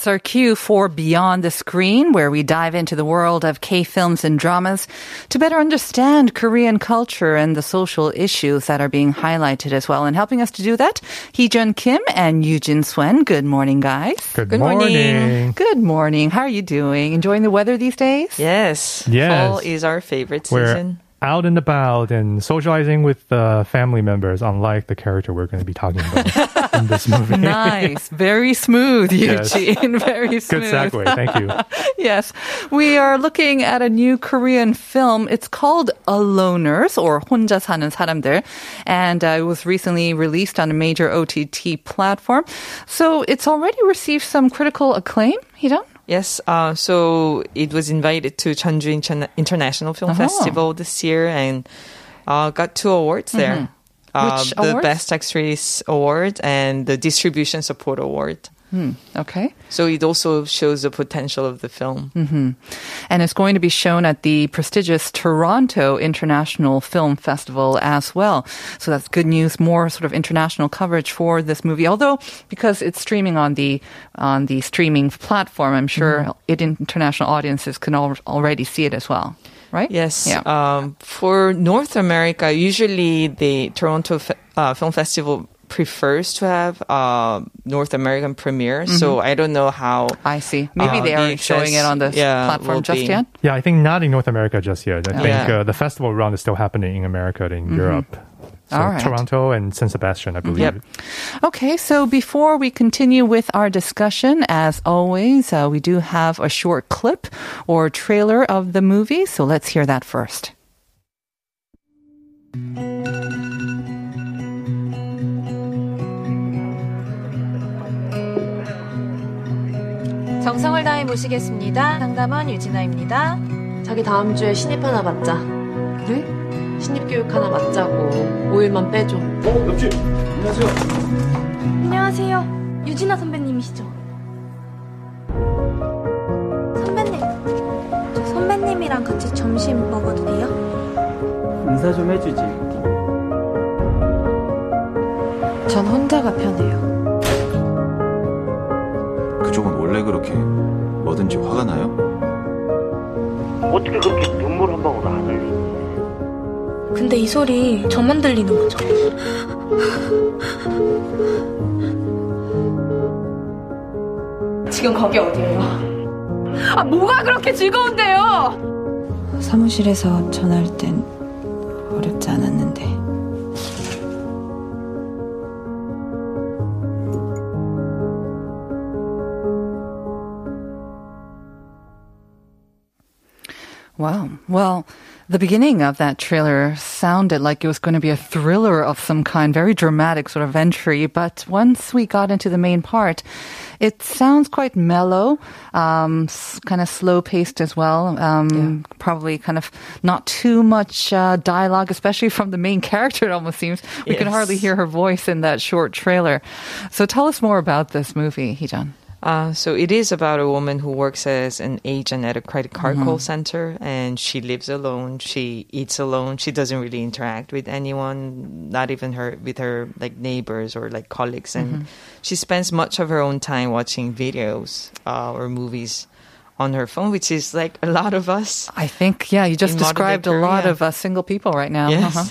That's our cue for Beyond the Screen, where we dive into the world of K films and dramas to better understand Korean culture and the social issues that are being highlighted as well. And helping us to do that, Heejun Kim and Eugene Swen. Good morning, guys. Good, Good morning. Good morning. How are you doing? Enjoying the weather these days? Yes. Yes. Fall is our favorite We're season. out and about and socializing with uh, family members, unlike the character we're going to be talking about in this movie. Nice. Very smooth, Yes. Eugene. Very smooth. Good segue. Thank you. yes. We are looking at a new Korean film. It's called Aloners or 혼자 사는 사람들. And uh, it was recently released on a major OTT platform. So it's already received some critical acclaim, Hidan? Yes. Uh, so it was invited to Jeonju Interna- International Film Oh. Festival this year and uh, got two awards there. Mm-hmm. Which um, the awards? Best Actress Award and the Distribution Support Award. Hmm, okay. So it also shows the potential of the film. Mm-hmm. And it's going to be shown at the prestigious Toronto International Film Festival as well. So that's good news. More sort of international coverage for this movie. Although because it's streaming on the on the streaming platform, I'm sure mm-hmm. it international audiences can al- already see it as well. Right? Yes. Yeah. Um, for North America, usually the Toronto Fe- uh, Film Festival prefers to have uh, North American premiere. So I don't know how. I see. Maybe uh, they aren't showing it on the yeah, platform just be. yet. Yeah, I think not in North America just yet. I think uh, the festival round is still happening in America and in Europe. So All right. Toronto and San Sebastian, I believe. Yep. Okay, so before we continue with our discussion, as always, uh, we do have a short clip or trailer of the movie. So let's hear that first. 정성을 다해 모시겠습니다. 상담원 유진아입니다. 자기 다음 주에 신입 하나 맞자. 네? 신입 교육 하나 맞자고. 5일만 빼줘. 안녕하세요. 유진아 선배님이시죠? 선배님, 저 선배님이랑 같이 점심 먹어도 돼요? 인사 좀 해주지. 전 혼자가 편해요. 그쪽은 원래 그렇게 뭐든지 화가 나요? 어떻게 그렇게 눈물 한 방울 안 흘리니? 근데 이 소리 저만 들리는 거죠? 지금 거기 어디예요? 아, 뭐가 그렇게 즐거운데요? 사무실에서 전화할 땐 어렵지 않았는데. Wow. Well, the beginning of that trailer sounded like it was going to be a thriller of some kind, very dramatic sort of entry. But once we got into the main part, it sounds quite mellow, um, kind of slow paced as well. Um, Probably kind of not too much uh, dialogue, especially from the main character. It almost seems we can hardly hear her voice in that short trailer. So tell us more about this movie, Heejun. Uh, so it is about a woman who works as an agent at a credit card call center, and she lives alone. She eats alone. She doesn't really interact with anyone, not even her with her like neighbors or like colleagues. And she spends much of her own time watching videos uh, or movies on her phone, which is like a lot of us. I think, yeah, you just In modern day described a lot of uh, single people right now. Yes. Uh-huh.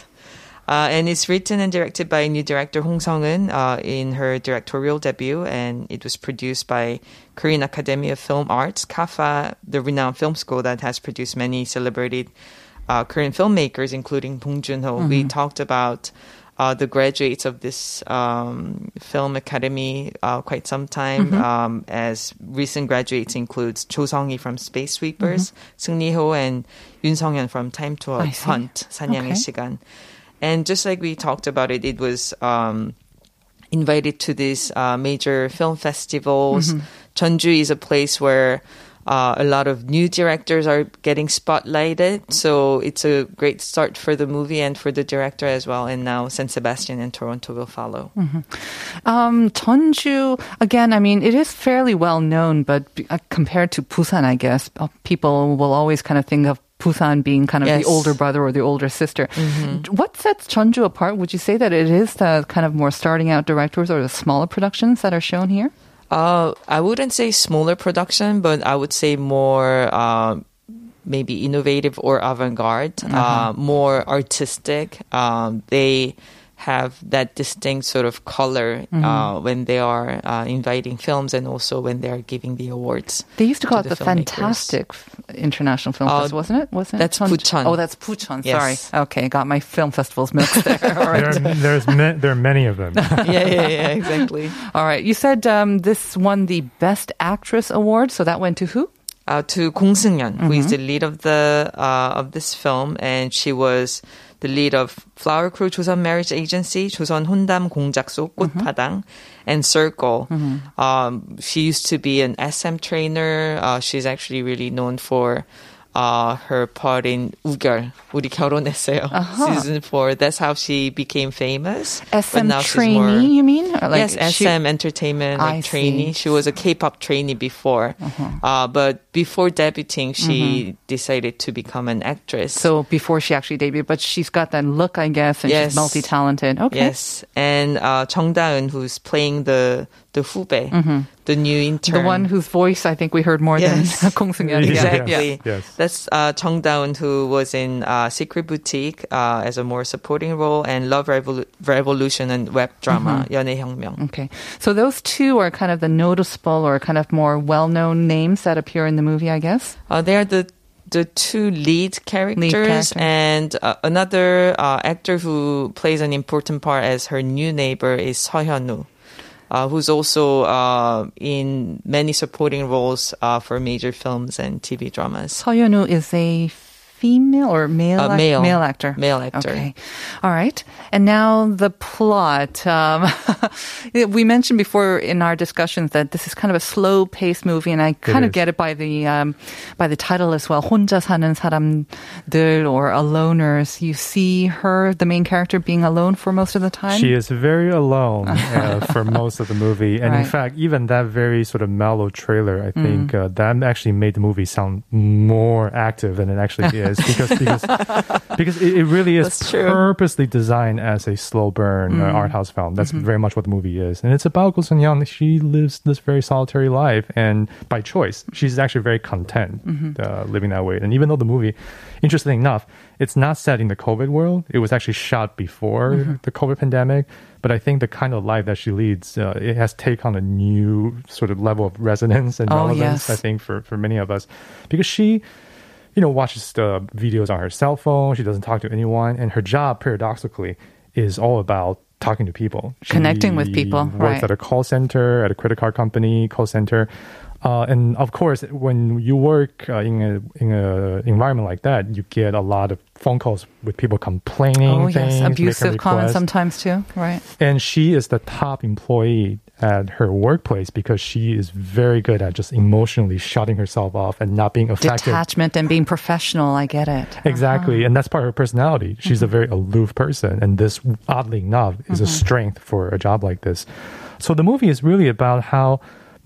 Uh, and it's written and directed by new director Hong Sung-eun uh, in her directorial debut, and it was produced by Korean Academy of Film Arts, KAFA, the renowned film school that has produced many celebrated uh, Korean filmmakers, including Bong Joon-ho. Mm-hmm. We talked about uh, the graduates of this um, film academy uh, quite some time. Mm-hmm. Um, as recent graduates includes Cho Sung-hee from Space Sweepers, mm-hmm. Seung Ho, and Yoon Sung-hyun from Time to Hunt, 사냥의 okay. 시간. And just like we talked about it, it was um, invited to these uh, major film festivals. Mhm. Jeonju is a place where uh, a lot of new directors are getting spotlighted. So it's a great start for the movie and for the director as well. And now San Sebastian and Toronto will follow. Um, Jeonju, again, I mean, it is fairly well known, but uh, compared to Busan, I guess, uh, people will always kind of think of Busan being kind of Yes. the older brother or the older sister. Mhm. What sets Jeonju apart? Would you say that it is the kind of more starting out directors or the smaller productions that are shown here? Uh, I wouldn't say smaller production, but I would say more uh, maybe innovative or avant-garde, uh Uh-huh. more artistic. Um, they have that distinct sort of color uh, Mhm. when they are uh, inviting films and also when they are giving the awards. They used to call to it the, the. Fantastic International Film Uh, Festival, wasn't it? Wasn't it? that's Jeonju? Bucheon. Oh, that's Bucheon. Yes. Sorry. Okay, got my film festivals mixed there. All right. There, are, there's ma- there are many of them. yeah, yeah, yeah, exactly. All right. You said um, this won the Best Actress award, so that went to who? uh, to Gong Seung-yeon, who is Mhm. the lead of the uh, of this film, and she was the lead of Flower Crew 조선 Marriage Agency, 조선 혼담 공작소 꽃파당, and Circle. Um, she used to be an SM trainer. Uh, she's actually really known for. Uh, her part in 우결, 우리 결혼했어요, Uh-huh. season four. That's how she became famous. But SM now she's trainee, more- you mean? Or yes, she- SM entertainment I like trainee. see. She was a K-pop trainee before, uh, but before debuting, she decided to become an actress. So before she actually debuted, but she's got that look, I guess, and Yes. she's multi-talented. Okay. Yes, and uh, Chung Da-eun, who's playing the the 후배, the new intern. The one whose voice I think we heard more yes. than Gong Seung-yeon. Exactly. Yeah. Yes. That's uh, Chung Daun, who was in uh, Secret Boutique uh, as a more supporting role, and Love Revol- Revolution and web drama mm-hmm. 연애 Okay, so those two are kind of the noticeable or kind of more well-known names that appear in the movie, I guess. Uh, they are the the two lead characters, lead characters. and uh, another uh, actor who plays an important part as her new neighbor is Seo Hyun-woo. Uh, who's also uh, in many supporting roles uh, for major films and TV dramas. Seo is a female or male? Uh, ac- male. male actor. Male actor. Okay. All right. And now the plot. Um, we mentioned before in our discussions that this is kind of a slow-paced movie, and I kind of is. get it by the um, by the title as well. 혼자 사는 사람들 or aloners. You see her, the main character, being alone for most of the time. She is very alone uh, for most of the movie, and Right. in fact, even that very sort of mellow trailer, I think uh, that actually made the movie sound more active than it actually is because because because it, it really is That's true. purposely designed as a slow burn uh, art house film. That's very much what the movie is, and it's about Go Sun Young. She lives this very solitary life, and by choice, she's actually very content uh, living that way. And even though the movie, interesting enough, it's not set in the COVID world. It was actually shot before the COVID pandemic. But I think the kind of life that she leads, uh, it has taken on a new sort of level of resonance and Oh, relevance. yes. I think for for many of us, because she you know, watches the videos on her cell phone. She doesn't talk to anyone, and her job, paradoxically, is all about talking to people, She Connecting with people, Works right. at a call center, at a credit card company, call center, uh, and of course, when you work uh, in a in a environment like that, you get a lot of phone calls with people complaining. Oh things, yes, abusive comments sometimes too. Right. And she is the top employee at her workplace because she is very good at just emotionally shutting herself off and not being affected. Detachment and being professional. I get it. Exactly. Uh-huh. And that's part of her personality. She's a mm-hmm. very aloof person. And this, oddly enough, is a mm-hmm. strength for a job like this. So the movie is really about how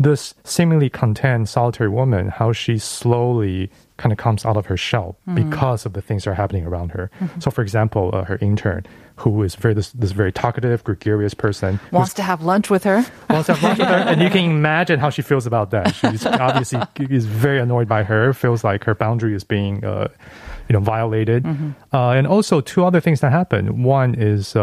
this seemingly content, solitary woman, how she slowly kind of comes out of her shell because of the things that are happening around her. So, for example, uh, her intern, who is very this, this very talkative, gregarious person, Wants to have lunch with her. wants to have lunch with her, and you can imagine how she feels about that. She's obviously is very annoyed by her. Feels like her boundary is being, uh, you know, violated. Uh, and also two other things that happen. One is.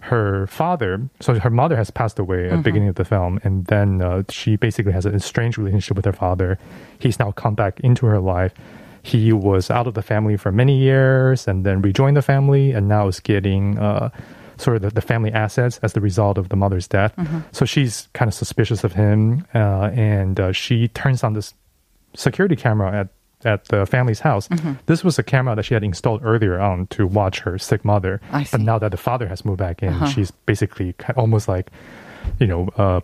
Her father, so her mother has passed away at the beginning of the film, and then uh, she basically has a strange relationship with her father. He's now come back into her life. He was out of the family for many years and then rejoined the family, and now is getting uh, sort of the, the family assets as the result of the mother's death. So she's kind of suspicious of him, uh, and uh, she turns on this security camera at at the family's house. Mm-hmm. This was a camera that she had installed earlier on to watch her sick mother. I But. Uh-huh. now that the father has moved back in, she's basically almost like you know, uh,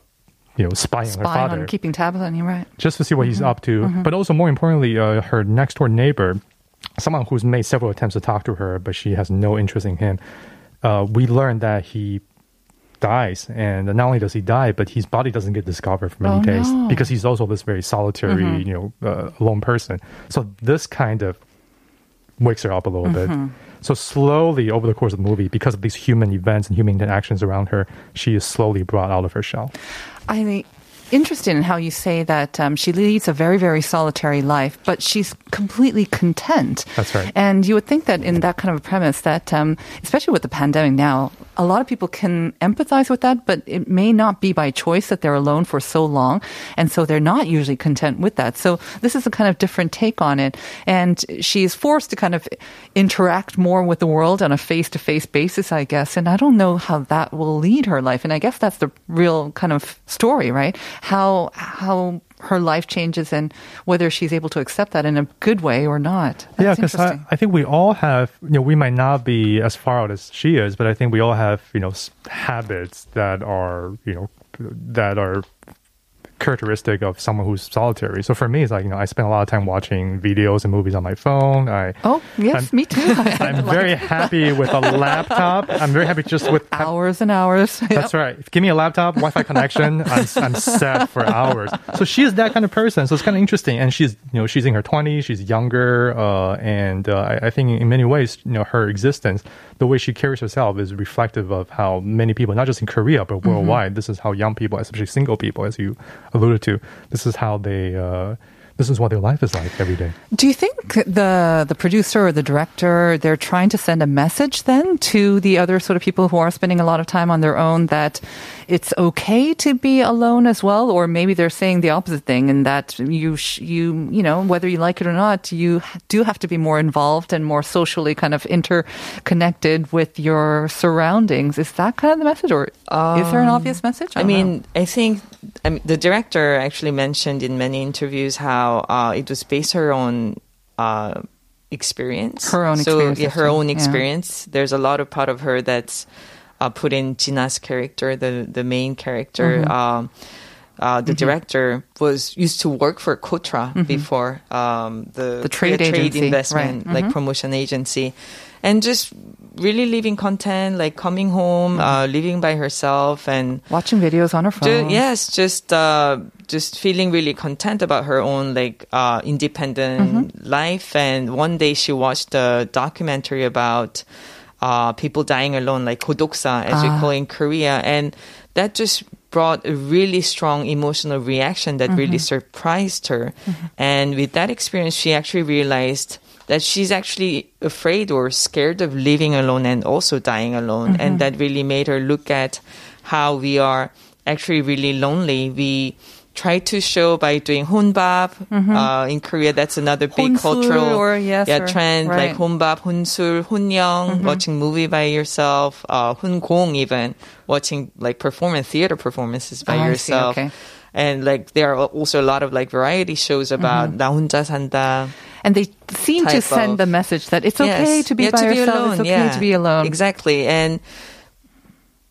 you know, spying, on her Spying father on keeping tabs on you, right? just to see what he's up to. But also, more importantly, uh, her next door neighbor, someone who's made several attempts to talk to her, but she has no interest in him. Uh, we learned that he dies, and not only does he die, but his body doesn't get discovered for many Oh, days no. because he's also this very solitary, you know, uh, alone person. So this kind of wakes her up a little bit. So slowly over the course of the movie, because of these human events and human interactions around her, she is slowly brought out of her shell. I interested in how you say that um, she leads a very, very solitary life, but she's completely content. That's right. And you would think that in that kind of a premise, that um, especially with the pandemic now, a lot of people can empathize with that, but it may not be by choice that they're alone for so long, and so they're not usually content with that. So this is a kind of different take on it, and she is forced to kind of interact more with the world on a face-to-face basis, I guess. And I don't know how that will lead her life, and I guess that's the real kind of story, right? How how her life changes and whether she's able to accept that in a good way or not. yeah, because I. I think we all have, you know, we might not be as far out as she is, but I think we all have, you know, habits that are, you know, that are characteristic of someone who's solitary. So for me, it's like, you know, I spend a lot of time watching videos and movies on my phone. I, Oh yes, I'm- me too. I'm very happy with a laptop. I'm very happy just with hours and hours. That's right. Give me a laptop, Wi-Fi connection. I'm, I'm set for hours. So she is that kind of person. So it's kind of interesting. And she's, you know, she's in her 20s. She's younger, uh, and uh, I, I think in many ways, you know, her existence, the way she carries herself, is reflective of how many people, not just in Korea but worldwide, this is how young people, especially single people, as you alluded to, this is how they. Uh, this is what their life is like every day. Do you think the the producer or the director they're trying to send a message then to the other sort of people who are spending a lot of time on their own that it's okay to be alone as well, or maybe they're saying the opposite thing and that you sh- you you know whether you like it or not, you do have to be more involved and more socially kind of interconnected with your surroundings. Is that kind of the message, or is there an um, obvious message? I don't know. mean, I think I mean, the director actually mentioned in many interviews how uh, it was based her own uh, experience. Her own so, experience, yeah, her own Yeah. experience. There's a lot of part of her that's uh, put in Jina's character, the the main character. Mhm. Um, uh, the Mhm. director was used to work for Kotra Mhm. before um, the The trade Korea trade agency, investment, right. like Mhm. promotion agency, and just really living content, like coming home, uh, living by herself, and watching videos on her phone. Ju- yes, just uh, just feeling really content about her own like uh, independent life. And one day she watched a documentary about uh, people dying alone, like kodoksa, as we Ah. call it in Korea, and that just brought a really strong emotional reaction that really Mhm. surprised her. And with that experience, she actually realized that she's actually afraid or scared of living alone and also dying alone. Mm-hmm. And that really made her look at how we are actually really lonely. We try to show by doing honbap mm-hmm. uh, in Korea. That's another big cultural or, yes, yeah, or, trend right. like honbap, hunsul, hunyang, mm-hmm. watching movie by yourself, uh, hunkong even watching like performance theater performances by oh, yourself. See, okay And like there are also a lot of like variety shows about Mhm. 나 혼자 산다. And they seem to type send of- the message that it's okay Yes. to be Yeah, by to be yourself. alone, it's okay yeah. to be alone. Exactly. And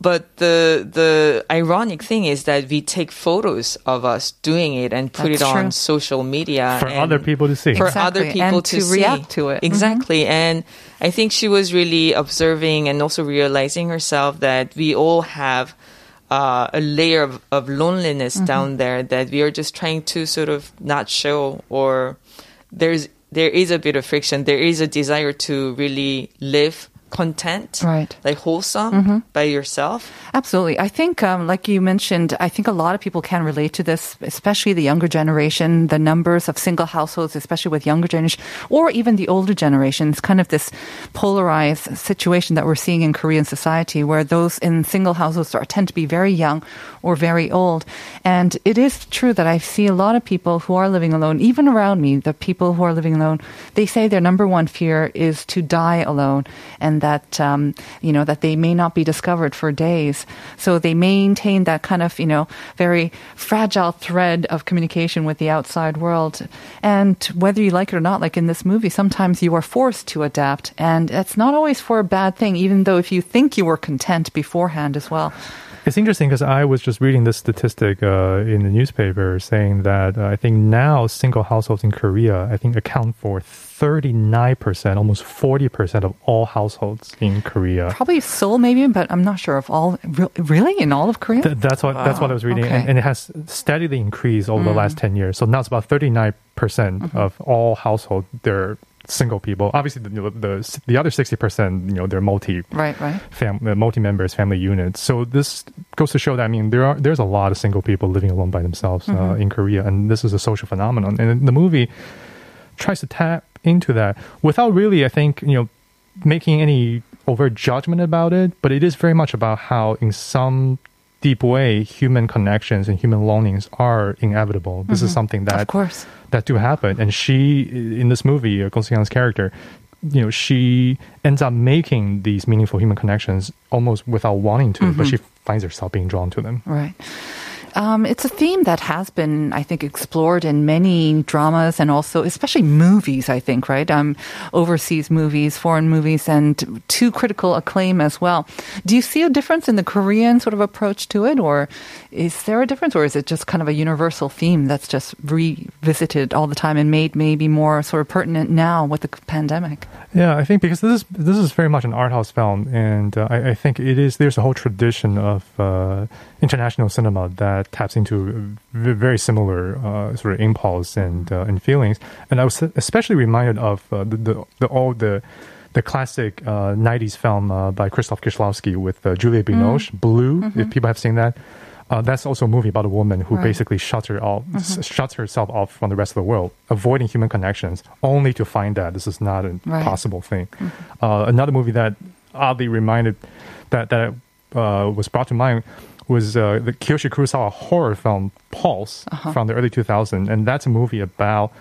but the the ironic thing is that we take photos of us doing it and put That's it on true. social media For and other people to see. For Exactly, other people and to see. react to it. Mhm. Exactly. And I think she was really observing and also realizing herself that we all have uh, a layer of, of loneliness Mhm. down there that we are just trying to sort of not show or there's there is a bit of friction. There is a desire to really live content, Right. like wholesome Mhm. by yourself. Absolutely. I think, um, like you mentioned, I think a lot of people can relate to this, especially the younger generation. The numbers of single households, especially with younger generation, or even the older generations, kind of this polarized situation that we're seeing in Korean society, where those in single households are, tend to be very young or very old. And it is true that I see a lot of people who are living alone, even around me, the people who are living alone, they say their number one fear is to die alone, and that um, you know that they may not be discovered for days. So they maintain that kind of you know very fragile thread of communication with the outside world. And whether you like it or not, like in this movie, sometimes you are forced to adapt, and it's not always for a bad thing. Even though if you think you were content beforehand as well. It's interesting because I was just reading this statistic uh, in the newspaper saying that uh, I think now single households in Korea, I think account for 39%, almost 40% of all households in Korea. Probably Seoul, maybe, but I'm not sure of all. Really, in all of Korea? Th- that's what that's what I was reading, Okay. and, and it has steadily increased over the Mm. last 10 years. So now it's about 39% Mm-hmm. of all households. They're single people. Obviously, the, the the other 60%, you know, they're multi Right, right. fam- uh, multi-members family units. So this goes to show that I mean there are there's a lot of single people living alone by themselves uh, Mhm. in Korea, and this is a social phenomenon. And the movie tries to tap into that without really, I think, you know, making any overt judgment about it. But it is very much about how, in some deep way, human connections and human longings are inevitable. This is Mhm. something that Of course. that do happen. And she, in this movie, uh, Gong character, you know, she ends up making these meaningful human connections almost without wanting to, but Mhm. she finds herself being drawn to them. Right. Um, it's a theme that has been, I think, explored in many dramas and also, especially movies, I think, right? Um, overseas movies, foreign movies, and to critical acclaim as well. Do you see a difference in the Korean sort of approach to it, or is there a difference, or is it just kind of a universal theme that's just revisited all the time and made maybe more sort of pertinent now with the pandemic? Yeah, I think because this is this is very much an art house film, and uh, I, I think it is. There's a whole tradition of uh, international cinema that taps into v- very similar uh, sort of impulse and uh, and feelings. And I was especially reminded of uh, the, the the old the the classic uh, '90s film uh, by Krzysztof Kieślowski with uh, Juliette Binoche, Blue. If Mhm. people have seen that. Uh, that's also a movie about a woman who Right. basically shuts her off, Mhm. shuts herself off from the rest of the world, avoiding human connections, only to find that this is not a Right. possible thing. Uh, another movie that oddly reminded that that uh, was brought to mind was uh, the Kiyoshi Kurosawa horror film Pulse Uh-huh. from the early 2000s, and that's a movie about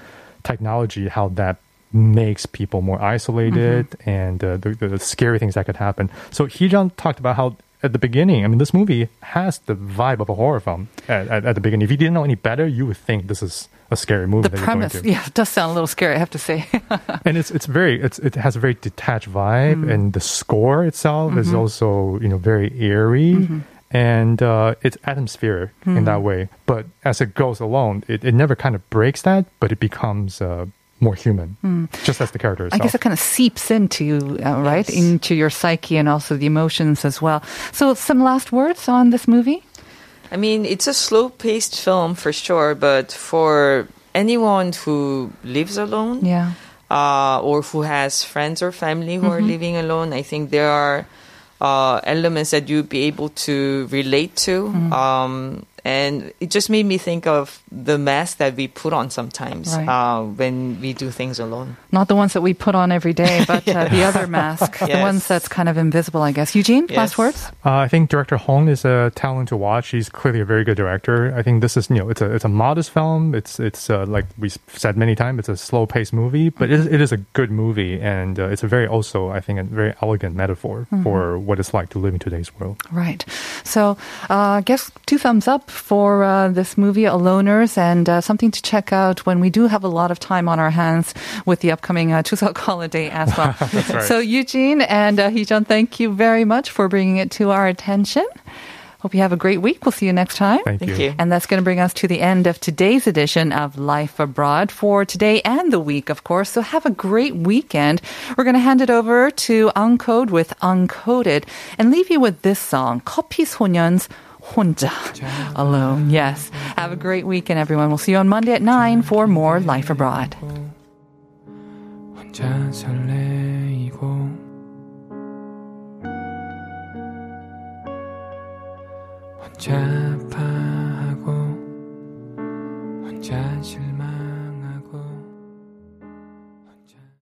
technology, how that makes people more isolated, and uh, the, the scary things that could happen. So Heejun talked about how. At the beginning, I mean, this movie has the vibe of a horror film at, at, at the beginning. If you didn't know any better, you would think this is a scary movie. The that you're going premise, yeah, it does sound a little scary, I have to say. and it's it's very it's it has a very detached vibe, Mm. and the score itself is Mhm. also you know very eerie. Mhm. And uh, it's atmospheric in that Mm. way, but as it goes along, it, it never kind of breaks that, but it becomes uh, more human, Mm. just as the character I guess it kind of seeps into you, uh, right? Yes. Into your psyche and also the emotions as well. So, some last words on this movie? I mean, it's a slow paced film for sure, but for anyone who lives alone Yeah. uh, or who has friends or family who are Mhm. living alone, I think there are uh, elements that you'd be able to relate to. Mhm. Um, and it just made me think of the mask that we put on sometimes Right. uh, when we do things alone. Not the ones that we put on every day, but uh, the other mask, the ones that's kind of invisible, I guess. Eugene, last words? Uh, I think director Hong is a talent to watch. He's clearly a very good director. I think this is you know it's a it's a modest film. It's it's uh, like we said many times. It's a slow paced movie, but it is, it is a good movie, and uh, it's a very also I think a very elegant metaphor Mhm. for what it's like to live in today's world. Right. So, uh, I guess two thumbs up for uh, this movie, Aloners, and uh, something to check out when we do have a lot of time on our hands with the upcoming uh, Chuseok holiday as well. right. So, Eugene and uh, Heejun, thank you very much for bringing it to our attention. Hope you have a great week. We'll see you next time. Thank, Thank you. you. And that's going to bring us to the end of today's edition of Life Abroad for today and the week, of course. So have a great weekend. We're going to hand it over to Uncode with Uncoded and leave you with this song, Copies Sonyeon's 혼자 alone. Yes. Have a great weekend, everyone. We'll see you on Monday at 9 for more Life Abroad. 혼자 설레이고 혼자 아파하고 혼자 실